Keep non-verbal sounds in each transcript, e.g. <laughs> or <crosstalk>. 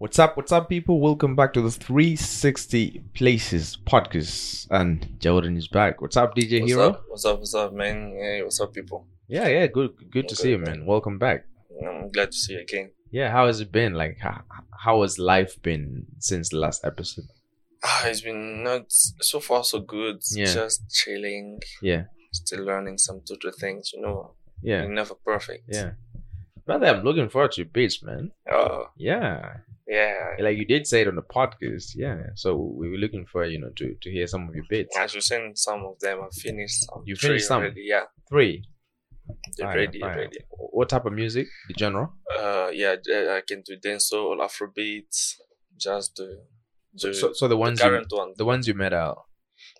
What's up? What's up, people? Welcome back to the 360 Places podcast. And Jordan is back. What's up, DJ What's Hero? up? What's up? What's up, man? Hey, what's up, people? Yeah, yeah, good, good to Okay, see you, man. man. Welcome back. I'm glad to see you again. Yeah, how has it been? Like, how, how has life been since the last episode? Ah, it's been not so far so good. Yeah. Just chilling, Yeah, still learning some tutor things. You know, yeah, You're never perfect. yeah. Brother, I'm looking forward to your beats, man. Oh, Yeah, yeah. like you did say it on the podcast. Yeah, so we were looking for you know to to hear some of your bits. I should send some of them. I finished some. You finished some? Already. Yeah, Three. they're ready. Ready. What type of music? The genre? Uh, yeah. I can do dancehall, Afrobeats, just the the, So, so the the ones you, current one. the ones you made out.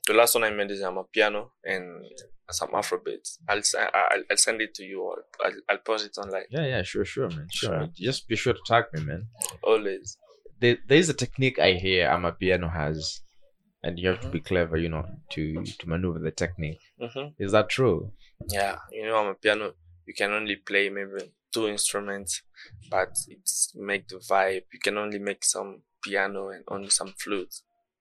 The last one I made is um, a piano and some Afrobeats. I'll s- I- I'll, I'll send it to you or I'll, I'll post it online. Yeah, yeah, sure, sure, man. Sure. Sure. Just be sure to tag me, man. Always. There, there's a technique I hear I'm a piano has, and you have to Mhm. be clever, you know, to to maneuver the technique. hmm Is that true? Yeah, you know, on a piano, you can only play maybe two instruments, but it's make the vibe. You can only make some piano and only some flute,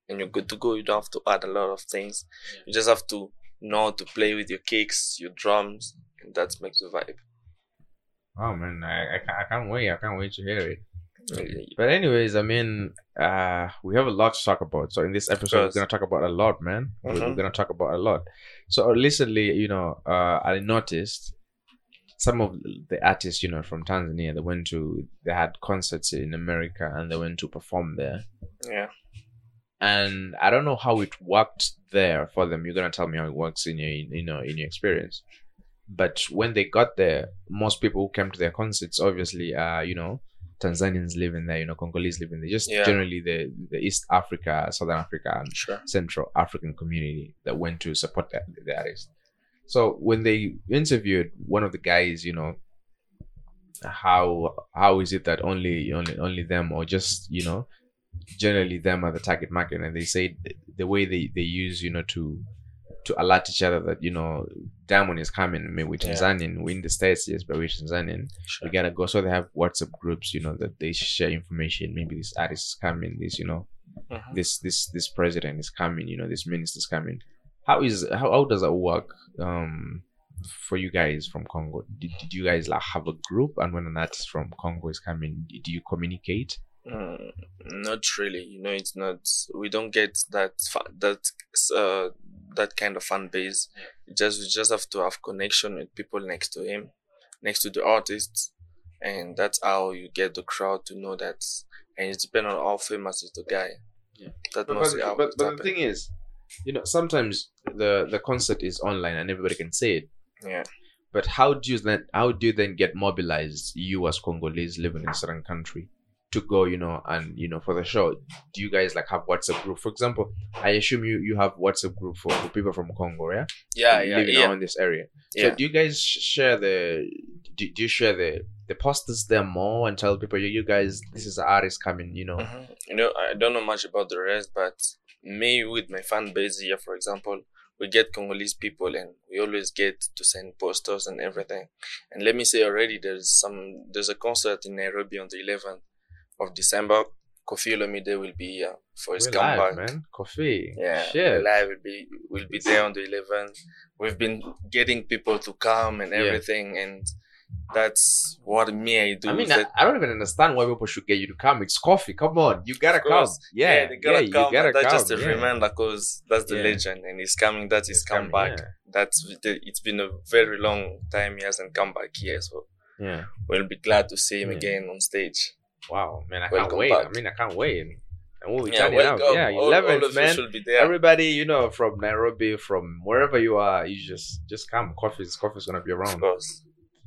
and you're good to go. You don't have to add a lot of things. You just have to know to play with your kicks, your drums, and that makes the vibe. Oh man, I, I, can't, I can't wait. I can't wait to hear it. But anyways, I mean, uh, we have a lot to talk about. So in this episode, we're gonna talk about a lot, man. We're, we're gonna talk about a lot. So recently, you know, uh, I noticed some of the artists, you know, from Tanzania, they went to, they had concerts in America, and they went to perform there. Yeah. And I don't know how it worked there for them. You're gonna tell me how it works in your, you know, in your experience. But when they got there, most people who came to their concerts, obviously, uh, you know, Tanzanians living there, you know, Congolese living there, just Yeah. generally the, the East Africa, Southern Africa, and Sure. Central African community that went to support the, the artist. So when they interviewed one of the guys, you know, how how is it that only only only them or just you know generally them are the target market and they say th- the way they they use you know to to alert each other that you know diamond is coming maybe we're Yeah. tanzanian we're in the states yes but we're tanzanian Sure. we gotta go so they have whatsapp groups you know that they share information maybe this artist is coming this you know Mhm. this this this president is coming you know this minister is coming how is how, how does that work um for you guys from congo did, did you guys like have a group and when an artist from congo is coming do you communicate Mm, not really. You know, it's not. We don't get that fa- that uh that kind of fan base. You just we just have to have connection with people next to him, next to the artists, and that's how you get the crowd to know that. And it depends on how famous is the guy. Yeah. That but, must but, but, but the thing is you know sometimes the the concert is online and everybody can see it Yeah. but how do you then how do you then get mobilized you as congolese living in a certain country to go you know and you know for the show. Do you guys like have whatsapp group? For example i assume you you have whatsapp group for, for people from congo yeah? Yeah, yeah, living yeah, around this area. Yeah. so do you guys share the do, do you share the the posters there more and tell people you, you guys this is the artist coming you know? Mhm. You know, I don't know much about the rest, but me with my fan base here, for example, we get Congolese people and we always get to send posters and everything. And let me say already, there's some there's a concert in Nairobi on the 11th of December. Koffi Olomide will be here for his We're comeback. live, man Koffi Yeah, shit live will be will be there on the 11th. We've been getting people to come and Yeah. everything, and that's what me I do. I mean, I, that- I don't even understand why people should get you to come. It's Koffi. Come on, you gotta come. course. Yeah, they gotta yeah, come. you gotta that's come. just a yeah. reminder because that's the Yeah. legend and he's coming. That's his It's coming, comeback. That's the- it's been a very long time he hasn't come back here, so Yeah. yeah. we'll be glad to see him Yeah. again on stage. Wow, man, I can't wait. back. I mean, I can't wait. And we'll be Yeah, turning up. Yeah, eleventh, of man. should be there. Everybody, you know, from Nairobi, from wherever you are, you just just come. Koffi's Koffi's gonna be of around. course.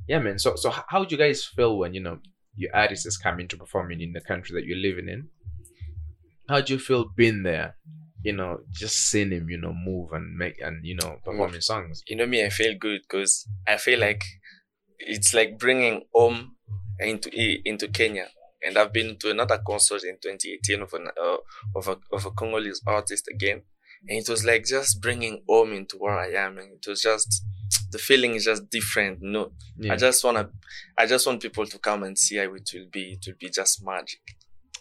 Yeah, man. So so how do you guys feel when you know your artist is coming to performing in the country that you're living in? How do you feel being there? You know, just seeing him, you know, move and make and you know performing songs. You know me, I feel good because I feel like it's like bringing home into into Kenya. And I've been to another concert in 2018 of an uh, of a of a Congolese artist again, and it was like just bringing home into where I am, and it was just the feeling is just different. No, Yeah. I just wanna, I just want people to come and see how it will be. It will be just magic.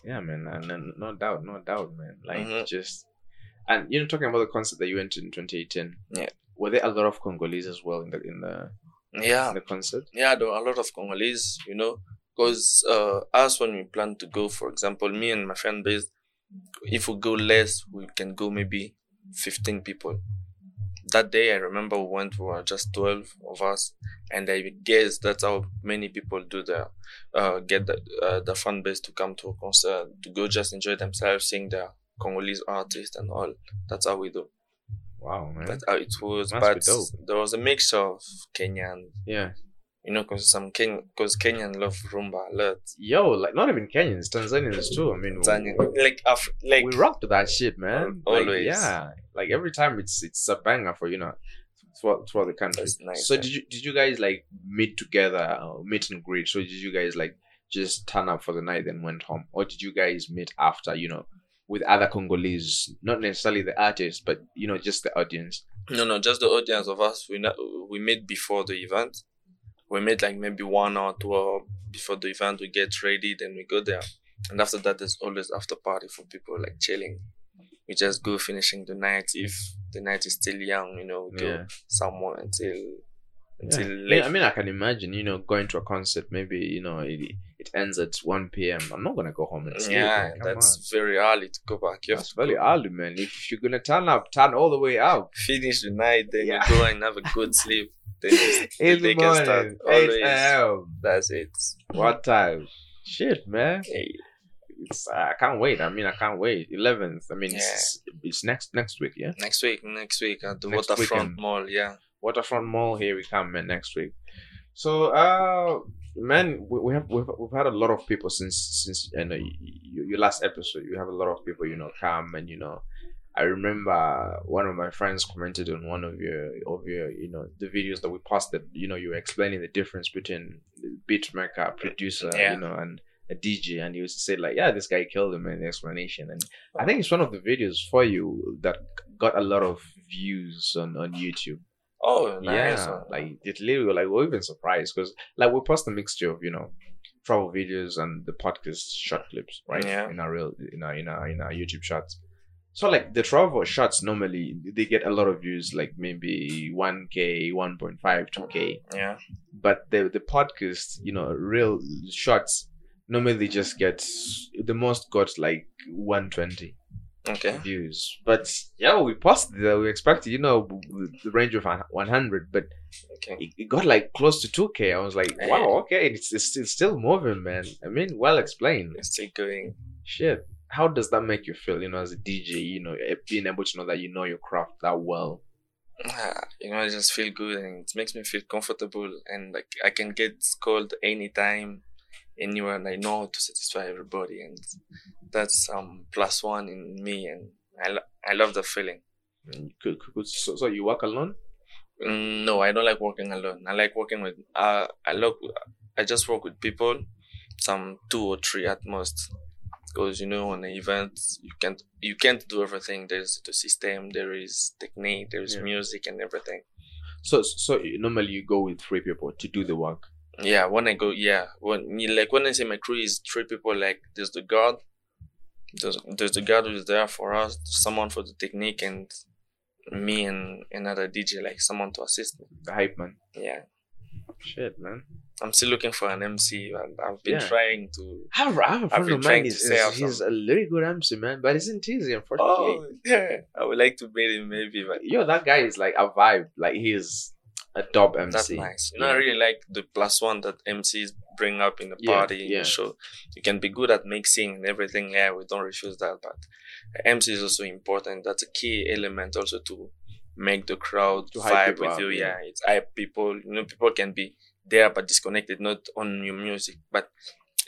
Yeah, man, and, and no doubt, no doubt, man. Like Mhm. just, and you know, talking about the concert that you went to in 2018. Yeah. Were there a lot of Congolese as well in the in the Yeah, in the concert? yeah, there were a lot of Congolese, you know, because uh, us when we plan to go, for example, me and my fan base, if we go less, we can go maybe 15 people. That day, I remember we went, we were just 12 of us, and I guess that's how many people do the, uh, get the, uh, the fan base to come to a concert, to go just enjoy themselves, seeing the Congolese artists and all. That's how we do. Wow, man. That's how it was. Must but there was a mix of Kenyan yeah. You know, because some Ken, because Kenyan love rumba a lot. Yo, like not even Kenyans, Tanzanians too. I mean, Tanzania, like Af- like we rock to that shit, man. Al- Like, always. yeah. Like every time it's it's a banger for you know throughout, throughout the country. Nice, so man. did you did you guys like meet together, or meet and greet? So did you guys like just turn up for the night and went home, or did you guys meet after? You know, with other Congolese, not necessarily the artists, but you know, just the audience. no, no, just the audience of us. We not, we met before the event. We met like maybe one or two hour before the event. We get ready, then we go there, and after that, there's always after party for people like chilling. We just go finishing the night if the night is still young, you know. We go Yeah. somewhere until until Yeah. late. I mean, I can imagine, you know, going to a concert. Maybe you know it, it ends at one p.m. I'm not gonna go home and sleep. yeah. Come that's very early to go back. You That's very go. early, man. If you're gonna turn up, turn all the way up. finish the night, then Yeah. you go and have a good <laughs> sleep. Then you- In the they can <laughs> start. eight a.m. That's it. What time? Shit, man. Hey, It's, I can't wait. I mean, I can't wait. Eleventh. I mean, it's, it's next next week, yeah. next week, next week at the Next Waterfront. Mall. Yeah. Waterfront Mall. Here we come, man. Next week. So, uh, man, we, we have we've, we've had a lot of people since since you know y- y- your last episode. You have a lot of people, you know, come and you know. I remember one of my friends commented on one of your of your you know the videos that we posted. You know, you were explaining the difference between the beat maker, producer, Yeah. you know, and a DJ, and he used to say like, "Yeah, this guy killed him." in the explanation, and I think it's one of the videos for you that got a lot of views on on YouTube. Oh, nice. Yeah, like it literally like we're even surprised because like we post a mixture of you know travel videos and the podcast short clips, right? Yeah. In our real in our in our in our YouTube shots. So like the travel shots normally they get a lot of views, like maybe one k, one point five, two k. yeah. But the the podcast, you know, real shots normally just get the most got like one twenty Okay. views. But yeah, we posted that we expected, you know, the range of 100, but Okay. it, got like close to 2k. I was like, wow, okay, it's, it's, it's still moving, man. I mean, well explained. It's still going. Shit. How does that make you feel, you know, as a DJ, you know, eh, being able to know that you know your craft that well? Ah, You know, I just feel good and it makes me feel comfortable and like I can get called anytime, anywhere, and I know how to satisfy everybody, and that's um plus one in me, and I lo- I love the feeling. Could- could- could- So, so you work alone? Mm, no, I don't like working alone. I like working with. Uh, I look. I just work with people, some two or three at most, because you know on an event you can't you can't do everything. There's the system, there is technique, there is Yeah. music and everything. So, so normally you go with three people to do the work. Yeah, when I go, yeah, when like when I say my crew is three people, like there's the guard, there's there's the guard who's there for us, someone for the technique, and me and another DJ, like someone to assist me. The hype man. Yeah. Shit, man. I'm still looking for an MC, and I've been Yeah. trying to. I have, I have a I've friend been trying mine. to He's, say he's, a very good MC, man, but it's not easy, unfortunately. Oh yeah, I would like to meet him maybe, but Yo, that guy is like a vibe. Like he's a top MC. that's nice. You know, I really like the plus one that MCs bring up in the Yeah, party yeah. the show. You can be good at mixing and everything. Yeah, we don't refuse that, but MC is also important. That's a key element also to make the crowd To vibe with up, you. yeah. Yeah. it's hype people. You know, people can be there but disconnected, not on your music, but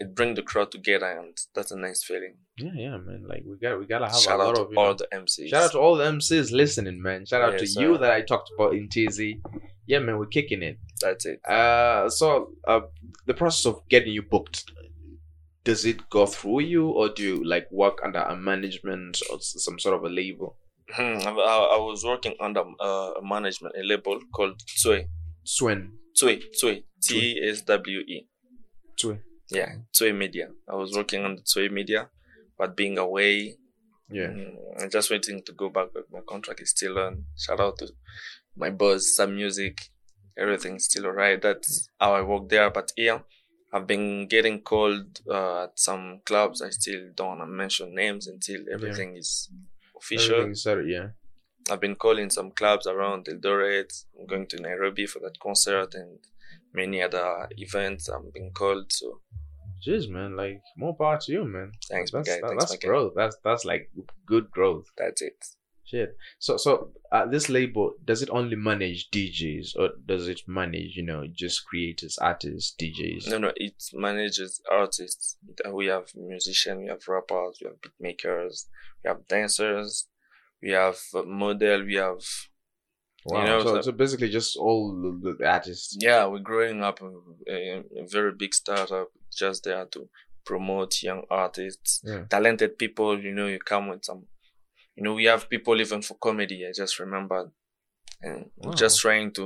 it brings the crowd together, and that's a nice feeling. Yeah, yeah, man. Like we got we gotta have Shout a out lot to of all know, the MCs. shout out to all the MCs listening, man. Shout out to Yes, you that I talked about in TZ. Yeah, man, we're kicking it. That's it. Uh, so uh, the process of getting you booked, does it go through you, or do you like work under a management or some sort of a label? Hmm, I, I was working under uh, a management, a label called Tsui. Swin, Tsui, Tsui, T S W E. Tsui. Yeah, Tsui Media. I was working on the Tsui Media, but being away, Yeah. mm, I'm just waiting to go back. But my contract is still on. Shout out to my boss, some music, everything's still alright. That's how I work there. But yeah, I've been getting called uh, at some clubs. I still don't want to mention names until everything is official. Started, yeah. I've been calling some clubs around Eldoret. I'm going to Nairobi for that concert and many other events. I've been called. So Jeez, man, like more power to you, man. thanks, That's that- Thanks, that's growth. That's that's like good growth. That's it. Shit. So so uh, this label does it only manage DJs or does it manage you know just creators, artists, DJs? No, no, it manages artists. We have musicians, we have rappers, we have beat makers, we have dancers, we have model, we have Wow. you know, so, so- so basically just all the, the artists. yeah. We're growing up a, a, a very big startup, just there to promote young artists, Yeah. talented people. You know, you come with some. You know, we have people even for comedy. I just remember eh, and Wow. just trying to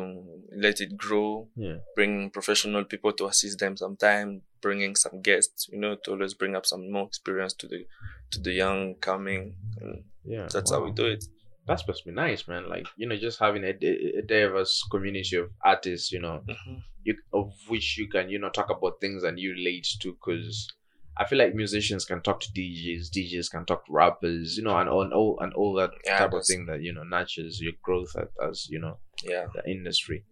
let it grow. Yeah. bring professional people to assist them sometime bringing some guests you know to always bring up some more experience to the to the young coming and Yeah. that's how we do it That's supposed to be nice, man. Like you know, just having a, a diverse community of artists, you know, mm-hmm. you of which you can you know talk about things and you relate to because I feel like musicians can talk to DJs, DJs can talk to rappers, you know, and all and all, and all that Yeah, type of thing that you know nurtures your growth as, as you know yeah the industry.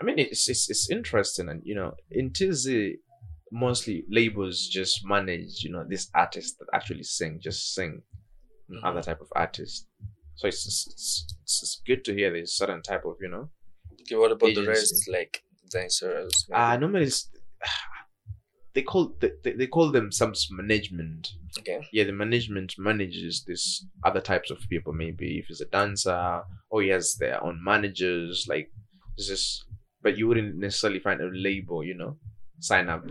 I mean, it's it's, it's interesting, and you know, in Tizzy, mostly labels just manage you know these artists that actually sing, just sing, Mhm. other type of artists. So it's it's, it's it's good to hear this certain type of you know okay what about the rest like dancers Ah, maybe? normally it's, <sighs> they call they, they, call them some management. okay Yeah, the management manages this other types of people. Maybe if it's a dancer, or he has their own managers. Like this is, but you wouldn't necessarily find a label, you know, sign up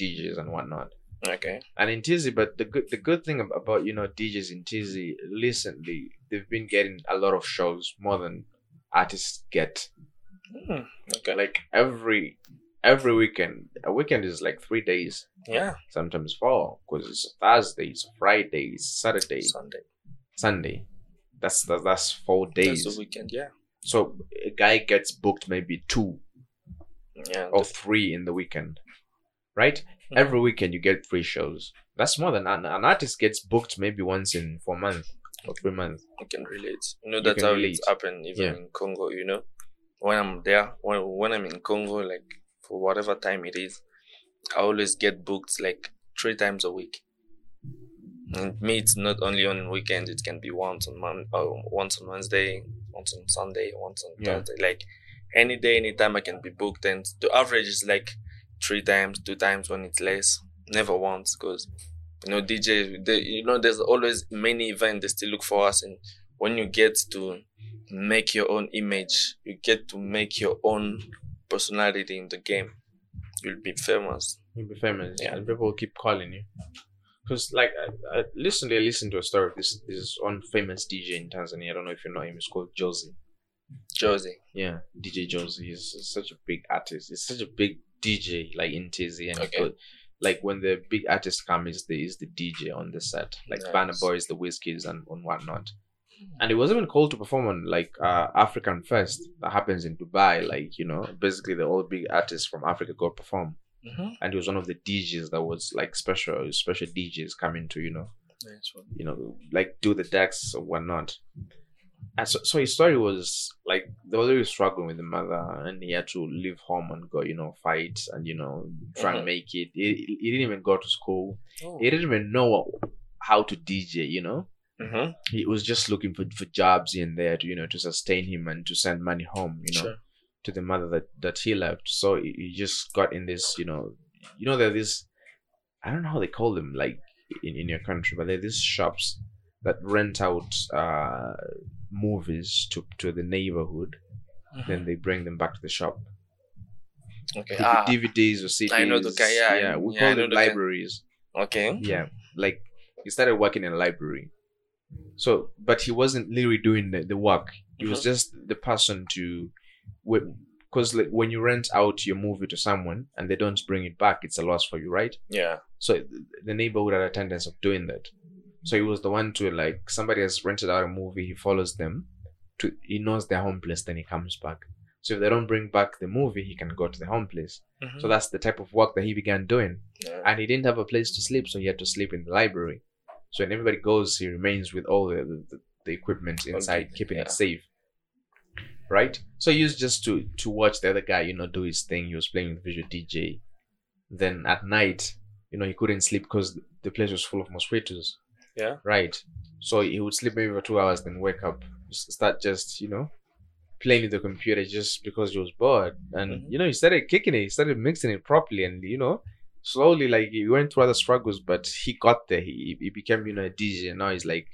DJs and whatnot. okay And in Tizzy, but the good the good thing about you know DJs in Tizzy recently they've been getting a lot of shows more than artists get. Hmm, okay Like every every weekend, a weekend is like three days yeah sometimes four because it's Thursday, it's Friday, it's Saturday, sunday Sunday. That's that's, that's four days. that's the weekend yeah So a guy gets booked maybe two yeah or three in the weekend, right? Mhm. Every weekend you get three shows. That's more than an, an artist gets booked maybe once in four months or three months. I can relate. You know, You that's can how relate. it's happened even Yeah. in Congo, you know. When I'm there, when when I'm in Congo, like for whatever time it is, I always get booked like three times a week. And me, it's not only on weekends, it can be once on Mon- uh, once on Wednesday, once on Sunday, once on Yeah. Thursday. Like any day, anytime I can be booked. And the average is like three times, two times when it's less. Never once because you know DJ they, you know there's always many events they still look for us and when you get to make your own image you get to make your own personality in the game you'll be famous You'll be famous, Yeah. and people will keep calling you. Because like I, I recently I listened to a story of this this one famous DJ in Tanzania. I don't know if you know him. It's called Josie. Josie Yeah, DJ Josie. He's such a big artist. He's such a big DJ, like in Tizzy and Okay. Like when the big artists come, is the is the DJ on the set, like Nice. Banner Boys, the Whiskies, and and whatnot. And he was even called to perform on like uh African Fest that happens in Dubai. Like you know, basically the all big artists from Africa go perform. mm-hmm. And he was one of the DJs that was like special special DJs coming to you know you know, like do the decks or whatnot. And so, so his story was like they were really struggling with the mother, and he had to leave home and go, you know, fight and you know try Mhm. and make it. He, he didn't even go to school. Oh. He didn't even know how to DJ. You know, mm-hmm. he was just looking for for jobs in there to you know to sustain him and to send money home. You know, Sure. to the mother that that he left. So he, he just got in this, you know, you know, there are these, I don't know how they call them, like in, in your country, but there are these shops that rent out uh movies to to the neighborhood. Then they bring them back to the shop. okay D- ah, DVDs or CDs. I know the kind, yeah, yeah, we yeah, call them libraries. okay Yeah, like he started working in a library. So, but he wasn't literally doing the, the work. He was Mhm. just the person to, because like when you rent out your movie to someone and they don't bring it back, it's a loss for you, right? yeah So th- the neighborhood had a tendency of doing that. So he was the one to like somebody has rented out a movie. He follows them. To he knows their home place. Then he comes back. So if they don't bring back the movie, he can go to the home place. Mhm. So that's the type of work that he began doing. Yeah. And he didn't have a place to sleep, so he had to sleep in the library. So when everybody goes, he remains with all the the, the equipment inside, Okay, keeping yeah. it safe. Right. So he used just to to watch the other guy, you know, do his thing. He was playing with visual DJ. Then at night, you know, he couldn't sleep because the place was full of mosquitoes. Yeah. Right. So he would sleep maybe for two hours, then wake up, start just you know playing with the computer just because he was bored. And Mhm. you know, he started kicking it, he started mixing it properly, and you know, slowly like he went through other struggles, but he got there. He he became you know a DJ, and now he's like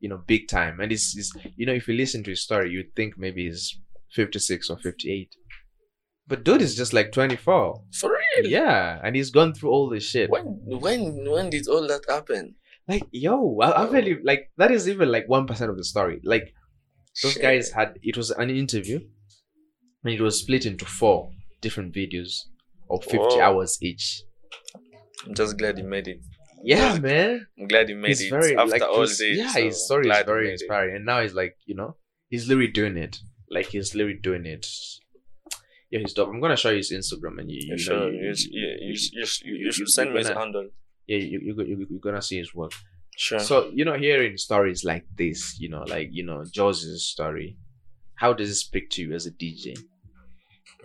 you know big time. And it's, it's you know if you listen to his story, you'd think maybe he's fifty six or fifty eight. But dude is just like 24. For real? Yeah, and he's gone through all this shit. When when when did all that happen? Like, yo, I, I really like that is even like one percent of the story. Like those Shit. guys had it was an interview, and it was split into four different videos of fifty Whoa. hours each. I'm just glad he made it. Yeah, man. I'm glad he made He's it very after like all this. yeah, so his story is very it. inspiring, and now he's like, you know, he's literally doing it. Like he's literally doing it. Yeah, he's dope. I'm gonna show you his Instagram, and you, you You know, should, you, you, should- you, you, should- you, should- you you- should you- send me his handle. yeah, you, you, you, you're gonna see his work. Sure. So you know, hearing stories like this, you know, like you know, Jaws' story, how does it speak to you as a DJ?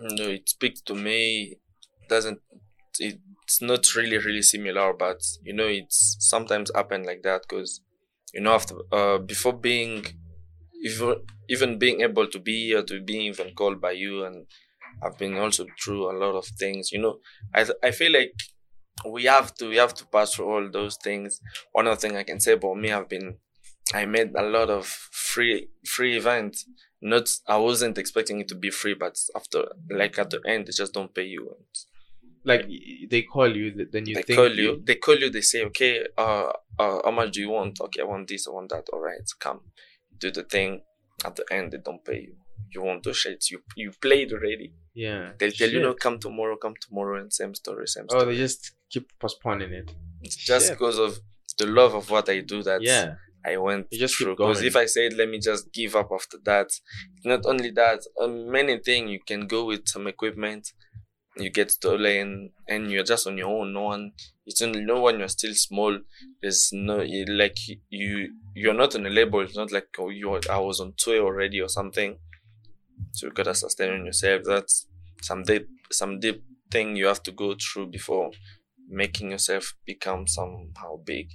no, it speaks to me. Doesn't it's not really really similar, but you know it's sometimes happen like that because you know after uh before being even even being able to be here to being even called by you and I've been also through a lot of things. You know, I I feel like we have to we have to pass through all those things. One other thing I can say about me, I've been I made a lot of free free events. Not I wasn't expecting it to be free, but after like at the end, they just don't pay you. Like they call you, then you they think call you, they call you, they say, okay, uh, uh, how much do you want? Okay, I want this, I want that. All right, come, do the thing. At the end, they don't pay you. You want those shits, you you played already. yeah. They'll tell you, no, come tomorrow, come tomorrow, and same story, same story. Oh, they just keep postponing it. It's just Shit. because of the love of what I do that yeah. I went You just through. Because if I said, let me just give up after that, not only that, um, many things you can go with some equipment, you get stolen, and you're just on your own. No one, it's only no one. You're still small. There's no like you. You're not on a label. It's not like oh, you. I was on tour already or something. So you gotta sustain on yourself. That's some deep, some deep thing you have to go through before making yourself become somehow big.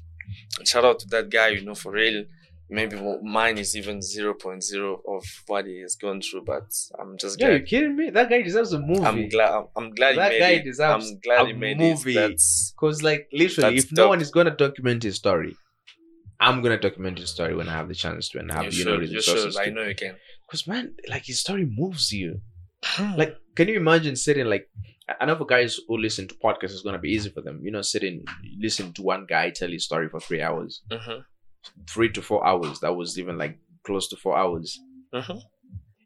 And shout out to that guy, you know, for real. Maybe w- mine is even 0.0 of what he has gone through, but I'm just Yeah, glad. you kidding me? That guy deserves a movie. I'm glad. I'm, I'm glad That he guy it. deserves I'm glad a he made movie. Cause like literally, if no one is gonna document his story, I'm gonna document his story when I have the chance to and have you you, know the You should. I know you can. Cause man, like his story moves you. Like, can you imagine sitting like? I- know for guys who listen to podcasts, it's gonna be easy for them. You know, sitting listen to one guy tell his story for three hours, hmm three to four hours. That was even like close to four hours. hmm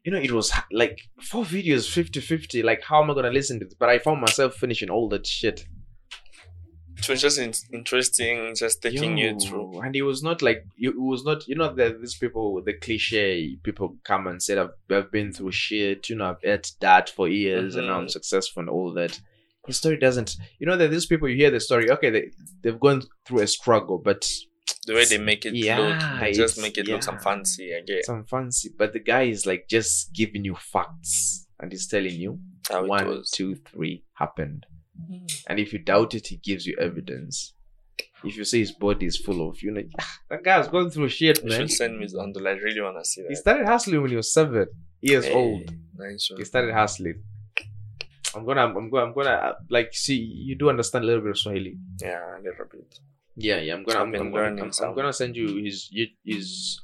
you know, it was like four videos 50 50. Like, how am I gonna listen to this? But I found myself finishing all that shit. It was just in- interesting, just taking you through. And it was not like, it was not, you know, that these people, the cliche, people come and say, I've, I've been through shit, you know, I've ate that for years and now I'm Mhm. successful and all that. His story doesn't, you know, that these people, you hear the story, okay, they, they've gone through a struggle, but The way they make it Yeah, look, they just make it look some fancy. I get some fancy. But the guy is like just giving you facts and he's telling you, how it one, was. two, three happened. And if you doubt it, he gives you evidence. If you say his body is full of, you know, <laughs> that guy's going through shit, You man. should send me the handle. I really wanna see that. He started hustling when he was seven years Hey, old. Nice one. He started hustling. I'm gonna, I'm gonna, I'm gonna, uh, like, see, you do understand a little bit of Swahili. Yeah, a little bit. Yeah, yeah. I'm gonna, I'm, I'm, gonna, I'm, I'm gonna send you his, his,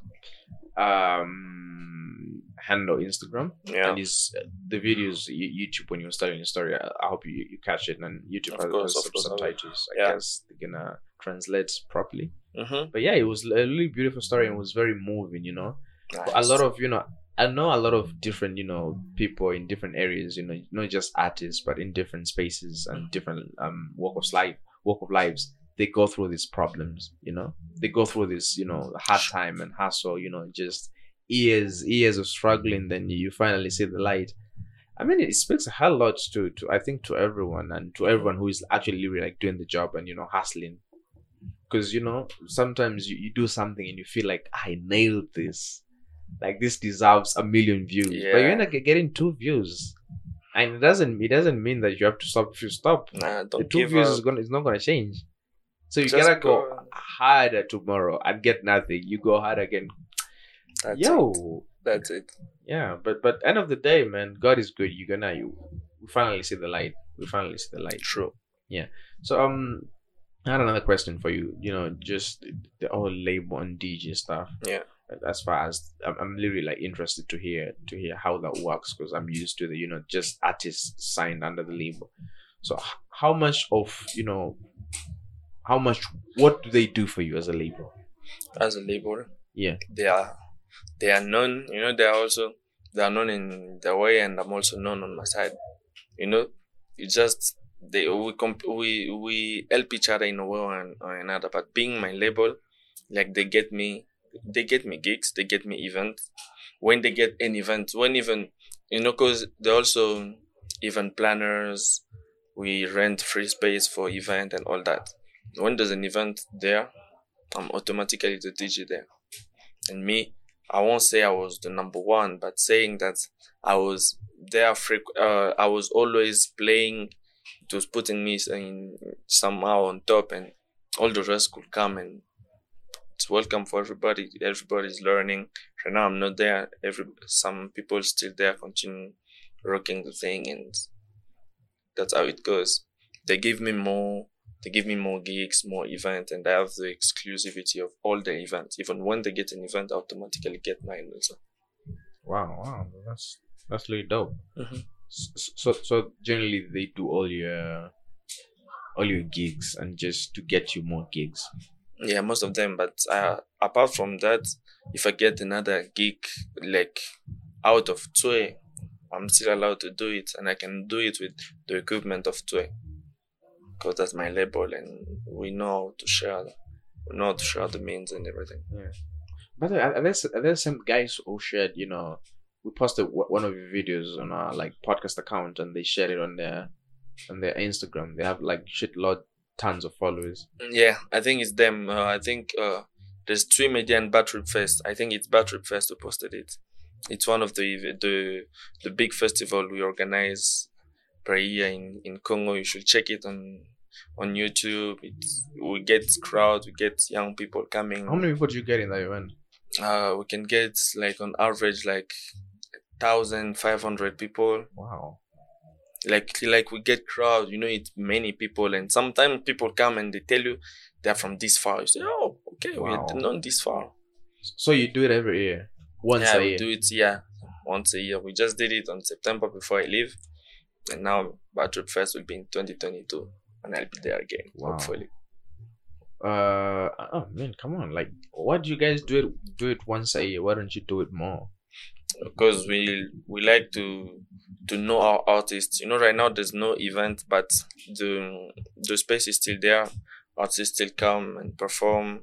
um, handle Instagram Yeah. and his uh, the videos YouTube when you were starting your story. I, I hope you, you catch it and YouTube Of has, course, has course, I will. subtitles. I Yeah. guess they're gonna translate properly. Mm-hmm. But yeah, it was a really beautiful story and was very moving. You know, Nice. a lot of you know. I know a lot of different, you know, people in different areas, you know, not just artists, but in different spaces and different um walk of life, walk of lives. They go through these problems. You know, they go through this you know hard time and hassle. You know, just years years of struggling. Then you finally see the light. I mean, it speaks a hell lot to to I think to everyone and to everyone who is actually really like doing the job and you know hustling. Because you know sometimes you, you do something and you feel like I nailed this, like this deserves a million views, but you end up getting two views, and it doesn't it doesn't mean that you have to stop if you stop. Nah, The two views up. is gonna is not gonna change. So you Just gotta go, go. harder tomorrow and get nothing. You go hard again. That's Yo, it. That's it. yeah, but but end of the day, man, God is good. You're gonna you we finally see the light. We finally see the light. True. Yeah. So um I had another question for you. You know, just the whole label and DJ stuff. Yeah. As far as I'm, I'm literally like interested to hear to hear how that works because I'm used to the you know just artists signed under the label. So how much of you know how much what do they do for you as a label? As a label, Yeah. they are they are known. You know, they are also they are known in their way, and I'm also known on my side. You know, it's just they we comp- we we help each other in a way or, an- or another. But being my label, like they get me, they get me gigs, they get me events. When they get an event, when even you know, cause they also event planners. We rent free space for event and all that. When there's an event there, I'm automatically the DJ there. And me, I won't say I was the number one, but saying that I was there, freq- uh, I was always playing. It was putting me in somehow on top, and all the rest could come and it's welcome for everybody. Everybody's learning. Right now, I'm not there. Every some people still there, continue rocking the thing, and that's how it goes. They give me more they give me more gigs, more event, and I have the exclusivity of all the events. Even when they get an event, I automatically get mine also. Wow, wow, that's that's really dope. Mhm. S- So so generally they do all your all your gigs and just to get you more gigs. Yeah, most of them. But uh, apart from that, if I get another gig like out of Tue, I'm still allowed to do it, and I can do it with the equipment of Tue. Because that's my label, and we know to share. We know to share the means and everything. Yeah, But are are there are there some guys who shared? You know, we posted one of your videos on our like podcast account and they shared it on their on their Instagram. They have like shitload tons of followers. Yeah, I think it's them. Uh, I think uh, there's three Media and Battery Fest. I think it's Battery Fest who posted it. It's one of the the the big festival we organize per year in, in Congo. You should check it on on YouTube. It's, we get crowd, we get young people coming. How many people do you get in that event? Uh, we can get like on average like thousand five hundred people. Wow. Like like we get crowd. You know, it's many people, and sometimes people come and they tell you they're from this far. You say, oh, okay, Wow. we're not this far. So you do it every year, once yeah, a we year. do it yeah once a year. We just did it on September before I leave, and now Battery Fest will be in 2022, and I'll be there again Wow. hopefully. Uh oh man, come on! Like, why do you guys do it? Do it once a year? Why don't you do it more? Because we we like to to know our artists. You know, right now there's no event, but the the space is still there. Artists still come and perform.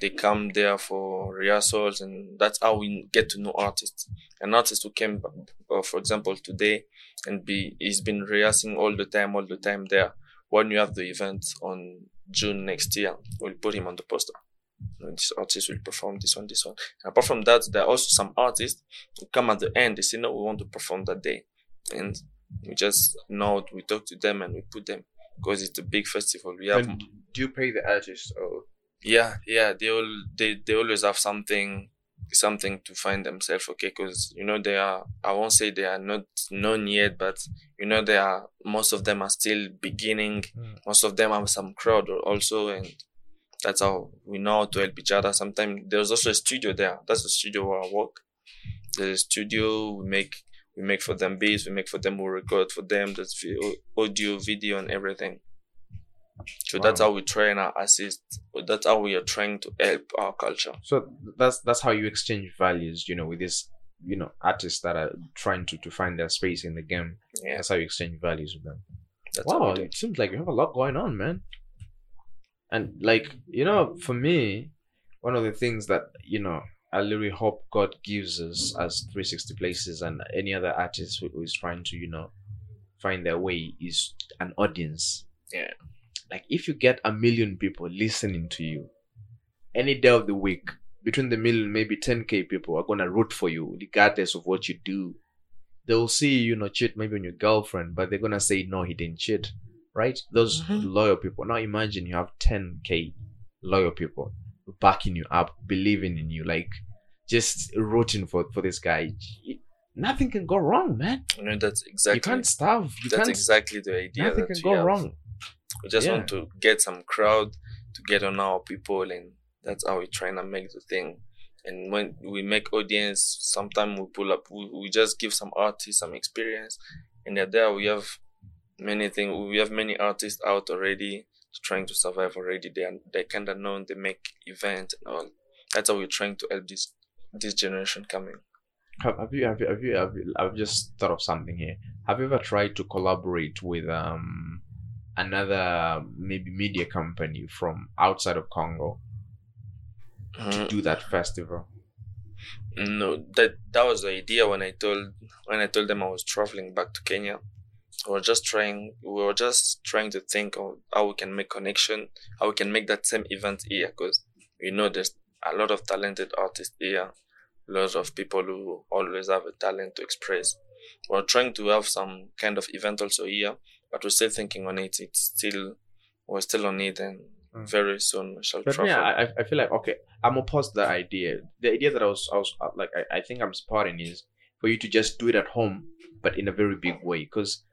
They come there for rehearsals, and that's how we get to know artists. An artist who came, uh, for example, today, and be he's been rehearsing all the time, all the time there. When you have the event on June next year, we'll put him on the poster. Know, This artist will perform this one, this one. And apart from that, there are also some artists who come at the end. They say, "No, we want to perform that day," and we just know we talk to them and we put them because it's a big festival. We have And do you pay the artist or yeah yeah they all they, they always have something something to find themselves okay because you know they are i won't say they are not known yet but you know they are most of them are still beginning. Mm. most of them have some crowd also and that's how we know how to help each other. Sometimes there's also a studio there. That's the studio where i work. There's a studio we make we make for them beats we make for them we record for them. That's audio video and everything so that's how we try and assist. That's how we are trying to help our culture. so that's that's how you exchange values you know with this you know artists that are trying to to find their space in the game Yeah, that's how you exchange values with them that's wow it seems like you have a lot going on man And like you know, for me, one of the things that you know I really hope God gives us as 360 Places and any other artist who, who is trying to, you know, find their way is an audience. Yeah. Like if you get a million people listening to you any day of the week, between the million, maybe 10k people are gonna root for you, regardless of what you do. They'll see you know cheat maybe on your girlfriend, but they're gonna say no, he didn't cheat. Right? Those Mhm. loyal people. Now imagine you have 10k loyal people backing you up, believing in you, like just rooting for for this guy. Nothing can go wrong, man. No, that's exactly You can't starve. You that's can't. exactly the idea. nothing that can we go have. wrong. We just Yeah. want to get some crowd to get on our people, and that's how we're trying to make the thing. And when we make audience, sometimes we pull up, we, we just give some artists some experience, and they're there. We have many things. We have many artists out already trying to survive already. They are, they kind of known. They make events and all. That's how we're trying to help this this generation coming. Have, have you have you have you have you, I've just thought of something here. Have you ever tried to collaborate with um another maybe media company from outside of Congo to Mhm. do that festival? No, that that was the idea when I told when I told them I was traveling back to Kenya. We were just trying we were just trying to think of how we can make connection, how we can make that same event here because we know there's a lot of talented artists here, lots of people who always have a talent to express. We're trying to have some kind of event also here, but we're still thinking on it. It's still we're still on it and Mm. very soon we shall But travel. yeah, I, I- feel like okay, I'm opposed to that idea. The idea that I was I was uh, like I, I think I'm supporting is for you to just do it at home, but in a very big way. Because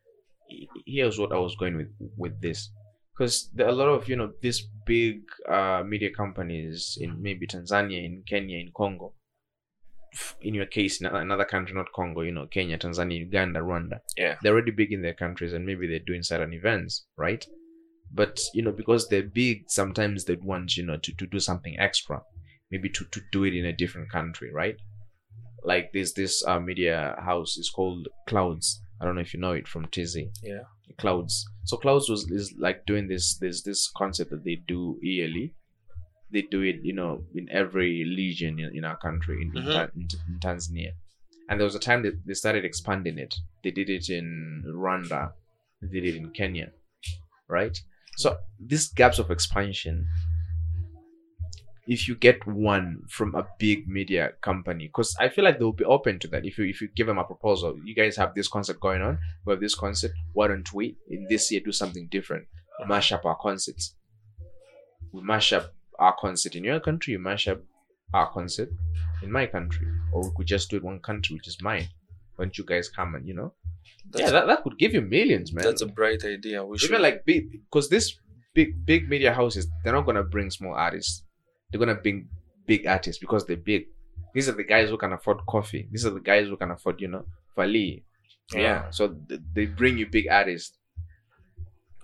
here's what I was going with with this. Because there are a lot of you know these big uh, media companies in maybe Tanzania, in Kenya, in Congo. In your case, in another country, not Congo, you know, Kenya, Tanzania, Uganda, Rwanda. Yeah. They're already big in their countries and maybe they're doing certain events, right? But, you know, because they're big, sometimes they want, you know, to, to do something extra. Maybe to, to do it in a different country, right? Like this this uh, media house is called Clouds. I don't know if you know it from Tizzy. yeah. Clouds. So Clouds was is like doing this this this concept that they do yearly. They do it, you know, in every legion in, in our country, in, in Mhm. In, in Tanzania. And there was a time that they started expanding it. They did it in Rwanda. They did it in Kenya, right? So these gaps of expansion, if you get one from a big media company, because I feel like they'll be open to that. If you if you give them a proposal, you guys have this concept going on. We have this concept. Why don't we in this year do something different? Mash up our concepts. We mash up our concert in your country. You mash up our concert in my country, or we could just do it one country, which is mine. Why don't you guys come and you know? That's yeah, that, that could give you millions, man. That's a bright idea. We should Even like big, because this big big media houses, they're not gonna bring small artists. They're gonna bring big artists because they're big. These are the guys who can afford Koffi. These are the guys who can afford, you know, Fally. Yeah. So th- they bring you big artists.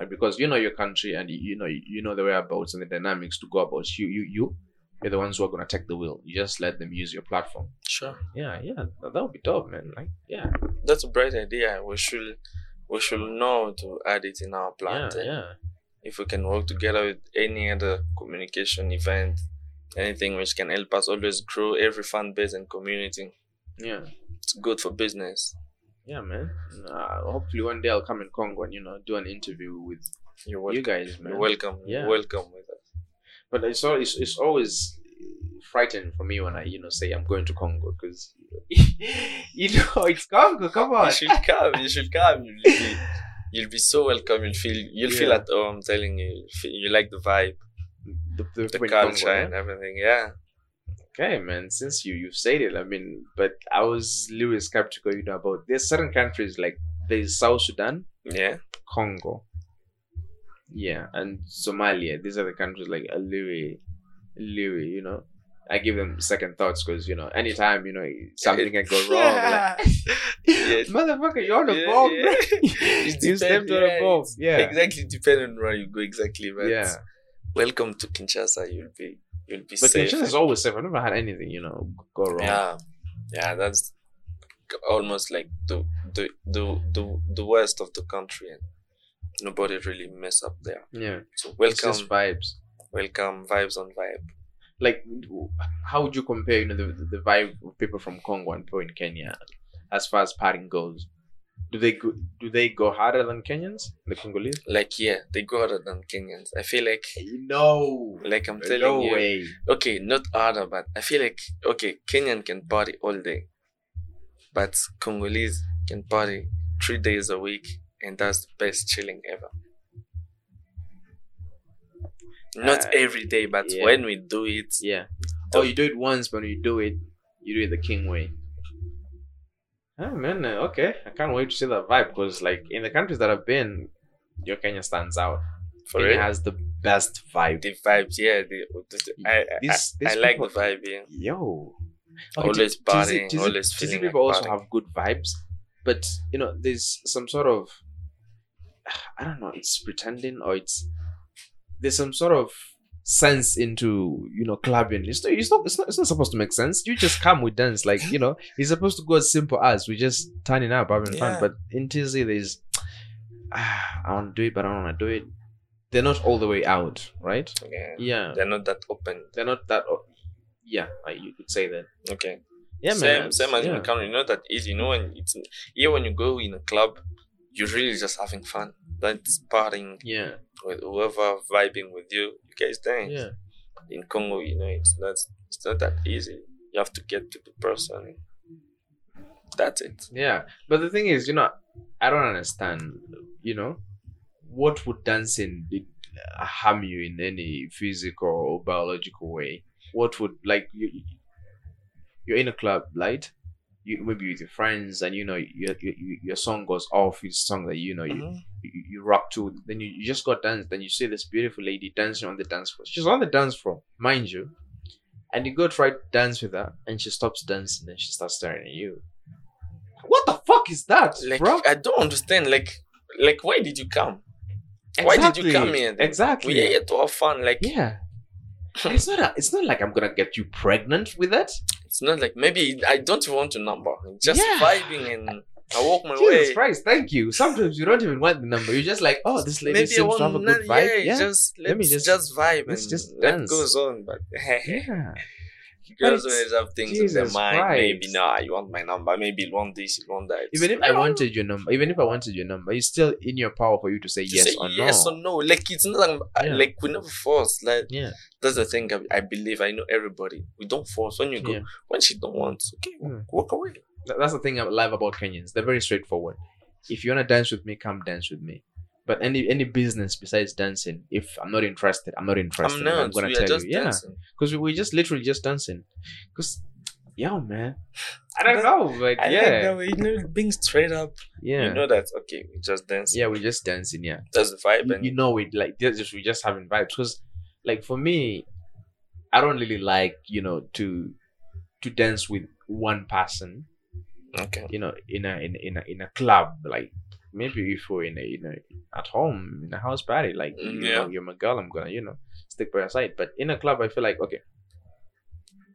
Because you know your country and you, you know you know the whereabouts and the dynamics to go about you you you you're the ones who are gonna take the wheel. You just let them use your platform. sure. Yeah, yeah, that, would be dope, man. Like, yeah, That's a bright idea. We should we should know to add it in our yeah, plan. then. yeah. If we can work together with any other communication event, anything which can help us always grow every fan base and community, Yeah. it's good for business. Yeah, man. Uh, hopefully one day I'll come in Congo and you know do an interview with you guys, man. You're welcome. Yeah. Welcome with us. But it's always it's always frightening for me when I you know say I'm going to Congo because <laughs> you know it's Congo. Come on. You should come. You should come. You'll be, you'll be so welcome. You'll feel you'll feel at home. I'm telling you, you like the vibe, The, the, the culture, Congo, yeah? and everything. Yeah. Okay, man. Since you you've said it, I mean, but I was a little skeptical, you know, about there's certain countries like there's South Sudan, Yeah. Congo, yeah, and Somalia. These are the countries like a little, little, you know. I give them second thoughts because you know anytime you know something can go wrong. Like, <laughs> Yes. <laughs> Motherfucker, you're on a Yeah, bomb. yeah. You stepped on a yeah, bomb. Yeah. Exactly. Depending on where you go, exactly. But Yeah. welcome to Kinshasa. You'll be you'll be But safe. Is always safe. I've never had anything, you know, go wrong. Yeah, yeah, that's almost like the the the the, the west of the country, and nobody really mess up there. Yeah. So welcome, vibes. welcome, vibes on vibe. Like, how would you compare, you know, the, the vibe of people from Congo and people in Kenya as far as partying goes? Do they go, do they go harder than Kenyans, the Congolese? Like yeah, they go harder than Kenyans. I feel like No, like I'm telling no you. way. Okay, not harder, but I feel like okay, Kenyan can party all day, but Congolese can party three days a week, and that's the best chilling ever. Not Uh, every day, but yeah. when we do it, Yeah. Oh, you do it once, but when you do it, you do it the king way. Oh man, uh, okay. I can't wait to see that vibe because, like, in the countries that I've been, your Kenya stands out. for Kenya real, has the best vibe. the vibes, yeah, the, the- I, I, These- I, these I like people- the vibe, yeah. Yo. Always Tizi- partying, always Tizi feeling people like also have good vibes, but you know, there's some sort of <sighs> I don't know, it's pretending or it's there's some sort of sense into you know clubbing. It's not, it's not, it's not, it's not supposed to make sense. You just come with dance, like you know, it's supposed to go as simple as we just turning up, having fun. But in TZ, there's ah, I want to do it, but I don't want to do it. They're not all the way out, right? Yeah. Yeah, They're not that open. they're not that. Yeah, like you could say that. Okay. Yeah, same, man. same as in the country. You know that easy. You know when it's here when you go in a club, you're really just having fun. That's partying Yeah, with whoever vibing with you. You guys dance. yeah. In Congo, you know, it's not it's not that easy. You have to get to the person. That's it. Yeah, but the thing is, you know, I don't understand. You know, what would dancing be- uh, harm you in any physical or biological way? What would like you? You're in a club, right? You maybe with your friends, and you know your your, your song goes off. It's a song that you know you, Mhm. you, you rock to. Then you, you just got dance. Then you see this beautiful lady dancing on the dance floor. She's on the dance floor, mind you, and you go try to dance with her, and she stops dancing, and she starts staring at you. What the fuck is that, Like bro? I don't understand. Like like why did you come? Why did you come here? then? Exactly. We are here to have fun. Like Yeah. <laughs> It's not. A, it's not like I'm gonna get you pregnant with that. It's not like maybe I don't want a number. Just Yeah. vibing and I walk my Jesus way. Christ, thank you. Sometimes you don't even want the number. You're just like, oh, this lady Maybe seems to have a good vibe. Yeah, Yeah. just Let me just- just, vibe let's and just dance. goes on. But <laughs> yeah. Girls always have things in Jesus their mind. Christ. Maybe nah, you want my number. Maybe you want this, you want that. Even if I wanted your number, even if I wanted your number, it's still in your power for you to say to yes say or no. yes or no. Like it's not like, Yeah. like we never force. Like Yeah. that's the thing. I, I believe I know everybody. We don't force. When you go, Yeah. when she don't want, okay, Mm. walk away. That's the thing I love about Kenyans. They're very straightforward. If you wanna dance with me, come dance with me. But any any business besides dancing, if I'm not interested, I'm not interested. I'm not. I'm gonna tell you, yeah, because we, we just literally just dancing. Because, yo, man, I don't know, but I yeah, like. You know, being straight up. yeah, You know that okay, we just dance. yeah, we're just dancing. Yeah, That's the vibe. you, And you know it. Like just we're just having vibes. Because, like for me, I don't really like you know to to dance with one person. okay. you know, in a in, in a in a club, like maybe if we're in a you know at home in a house party, like you Yeah. know, you're my girl, I'm gonna you know stick by your side. But in a club, I feel like okay,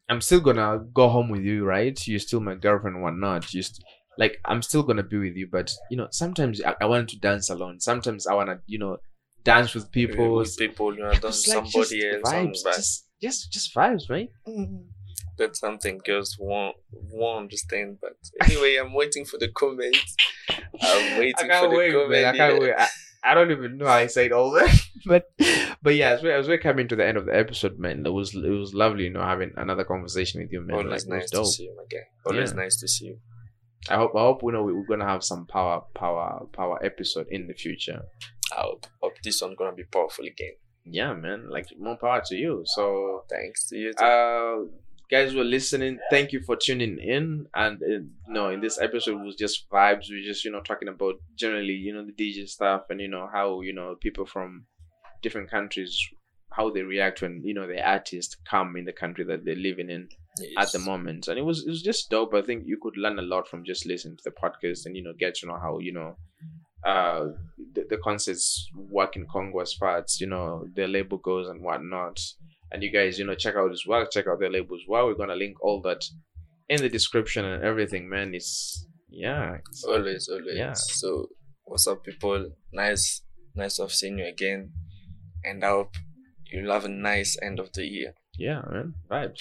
I'm still gonna go home with you, right? You're still my girlfriend, whatnot. Just like I'm still gonna be with you, but you know sometimes I, I want to dance alone. Sometimes I wanna you know dance with people. with people, you know, like, somebody just else. vibes, just just just vibes, right? Mm-hmm. That's something girls won't won't understand. But anyway, I'm waiting for the comments. I'm <laughs> waiting I for the wait, comment. man. I can't yeah. wait. I, I don't even know how I say it all that. <laughs> but but yeah, as we as we're coming to the end of the episode, man, it was it was lovely, you know, having another conversation with you, man. Always like, nice to see you, my guy. Always Yeah. nice to see you. I hope I hope you know we- we're gonna have some power power power episode in the future. I hope, hope this one gonna be powerful again. Yeah, man. Like more power to you. So Thanks to you. Too. uh guys who are listening thank you for tuning in. And uh, you know in this episode was just vibes. We just you know talking about generally you know the dj stuff and you know how you know people from different countries how they react when you know the artists come in the country that they're living in at the moment. And it was it was just dope. I think you could learn a lot from just listening to the podcast and you know get to know how you know uh the, the concerts work in congo as far as you know the label goes and whatnot and you guys you know check out as work check out their labels well we're gonna link all that in the description and everything man it's yeah it's- Always, always. Yeah. So, what's up, people? Nice, nice of seeing you again. And I hope you'll have a nice end of the year. Yeah, man. Vibes.